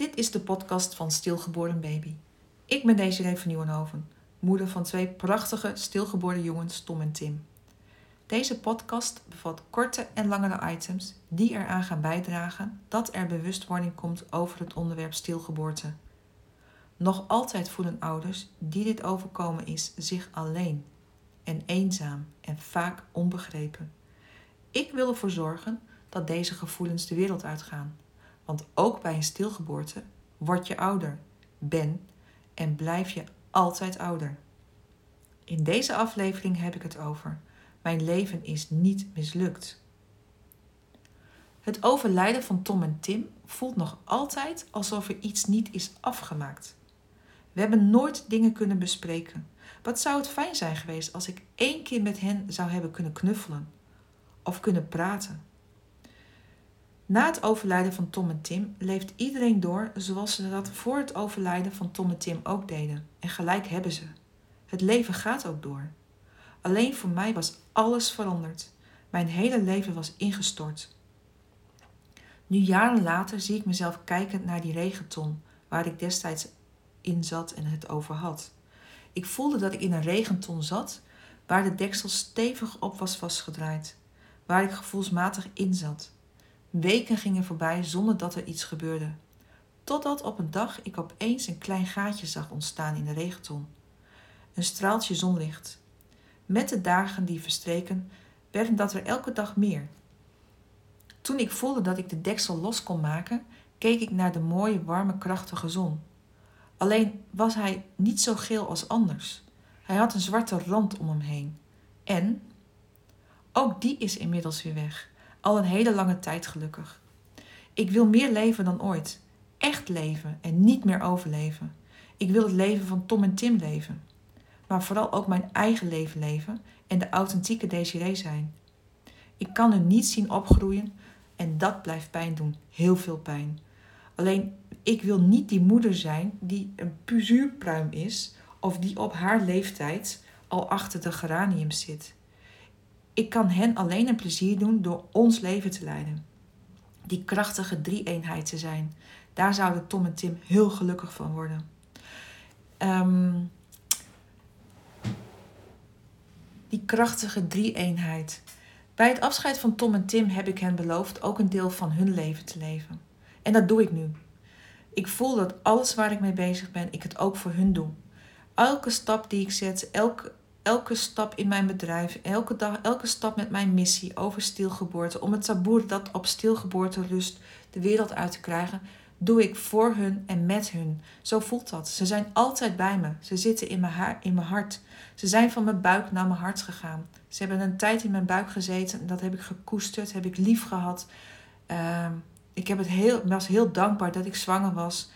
Dit is de podcast van Stilgeboren Baby. Ik ben Desiree van Nieuwenhoven, moeder van twee prachtige stilgeboren jongens Tom en Tim. Deze podcast bevat korte en langere items die eraan gaan bijdragen dat er bewustwording komt over het onderwerp stilgeboorte. Nog altijd voelen ouders die dit overkomen is zich alleen en eenzaam en vaak onbegrepen. Ik wil ervoor zorgen dat deze gevoelens de wereld uitgaan. Want ook bij een stilgeboorte word je ouder, ben en blijf je altijd ouder. In deze aflevering heb ik het over. Mijn leven is niet mislukt. Het overlijden van Tom en Tim voelt nog altijd alsof er iets niet is afgemaakt. We hebben nooit dingen kunnen bespreken. Wat zou het fijn zijn geweest als ik één keer met hen zou hebben kunnen knuffelen of kunnen praten? Na het overlijden van Tom en Tim leeft iedereen door zoals ze dat voor het overlijden van Tom en Tim ook deden. En gelijk hebben ze. Het leven gaat ook door. Alleen voor mij was alles veranderd. Mijn hele leven was ingestort. Nu jaren later zie ik mezelf kijkend naar die regenton waar ik destijds in zat en het over had. Ik voelde dat ik in een regenton zat waar de deksel stevig op was vastgedraaid, waar ik gevoelsmatig in zat. Weken gingen voorbij zonder dat er iets gebeurde. Totdat op een dag ik opeens een klein gaatje zag ontstaan in de regenton. Een straaltje zonlicht. Met de dagen die verstreken, werden dat er elke dag meer. Toen ik voelde dat ik de deksel los kon maken, keek ik naar de mooie, warme, krachtige zon. Alleen was hij niet zo geel als anders. Hij had een zwarte rand om hem heen. En ook die is inmiddels weer weg. Al een hele lange tijd gelukkig. Ik wil meer leven dan ooit. Echt leven en niet meer overleven. Ik wil het leven van Tom en Tim leven. Maar vooral ook mijn eigen leven leven en de authentieke Desiree zijn. Ik kan hun niet zien opgroeien en dat blijft pijn doen. Heel veel pijn. Alleen ik wil niet die moeder zijn die een puzuurpruim is of die op haar leeftijd al achter de geraniums zit. Ik kan hen alleen een plezier doen door ons leven te leiden. Die krachtige drie-eenheid te zijn. Daar zouden Tom en Tim heel gelukkig van worden. Um, die krachtige drie-eenheid. Bij het afscheid van Tom en Tim heb ik hen beloofd ook een deel van hun leven te leven. En dat doe ik nu. Ik voel dat alles waar ik mee bezig ben, ik het ook voor hun doe. Elke stap die ik zet, elke elke stap in mijn bedrijf, elke dag, elke stap met mijn missie over stilgeboorte, om het taboe dat op stilgeboorte rust de wereld uit te krijgen, doe ik voor hun en met hun. Zo voelt dat. Ze zijn altijd bij me. Ze zitten in mijn, haar, in mijn hart. Ze zijn van mijn buik naar mijn hart gegaan. Ze hebben een tijd in mijn buik gezeten en dat heb ik gekoesterd, heb ik lief gehad. Uh, ik heb het heel, was heel dankbaar dat ik zwanger was.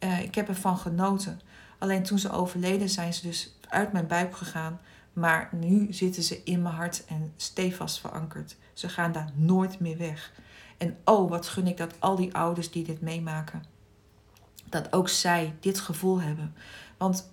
Uh, ik heb ervan genoten. Alleen toen ze overleden zijn ze dus uit mijn buik gegaan. Maar nu zitten ze in mijn hart en stevast verankerd. Ze gaan daar nooit meer weg. En oh, wat gun ik dat al die ouders die dit meemaken. Dat ook zij dit gevoel hebben. Want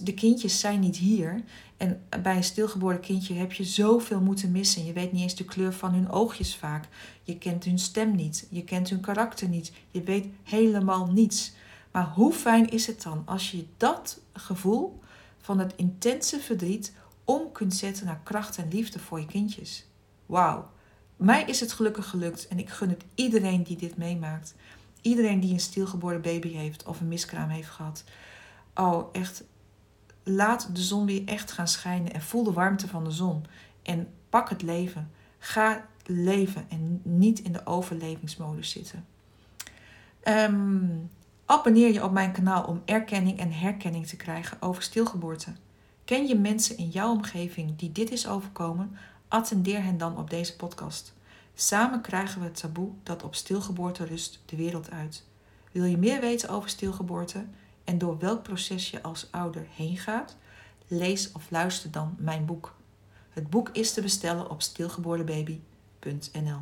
de kindjes zijn niet hier. En bij een stilgeboren kindje heb je zoveel moeten missen. Je weet niet eens de kleur van hun oogjes vaak. Je kent hun stem niet. Je kent hun karakter niet. Je weet helemaal niets. Maar hoe fijn is het dan als je dat gevoel van het intense verdriet om kunt zetten naar kracht en liefde voor je kindjes. Wauw. Mij is het gelukkig gelukt en ik gun het iedereen die dit meemaakt. Iedereen die een stilgeboren baby heeft of een miskraam heeft gehad. Oh, echt. Laat de zon weer echt gaan schijnen en voel de warmte van de zon. En pak het leven. Ga leven en niet in de overlevingsmodus zitten. Um, Abonneer je op mijn kanaal om erkenning en herkenning te krijgen over stilgeboorte. Ken je mensen in jouw omgeving die dit is overkomen? Attendeer hen dan op deze podcast. Samen krijgen we het taboe dat op stilgeboorte rust de wereld uit. Wil je meer weten over stilgeboorte en door welk proces je als ouder heen gaat? Lees of luister dan mijn boek. Het boek is te bestellen op stilgeboortebaby.nl.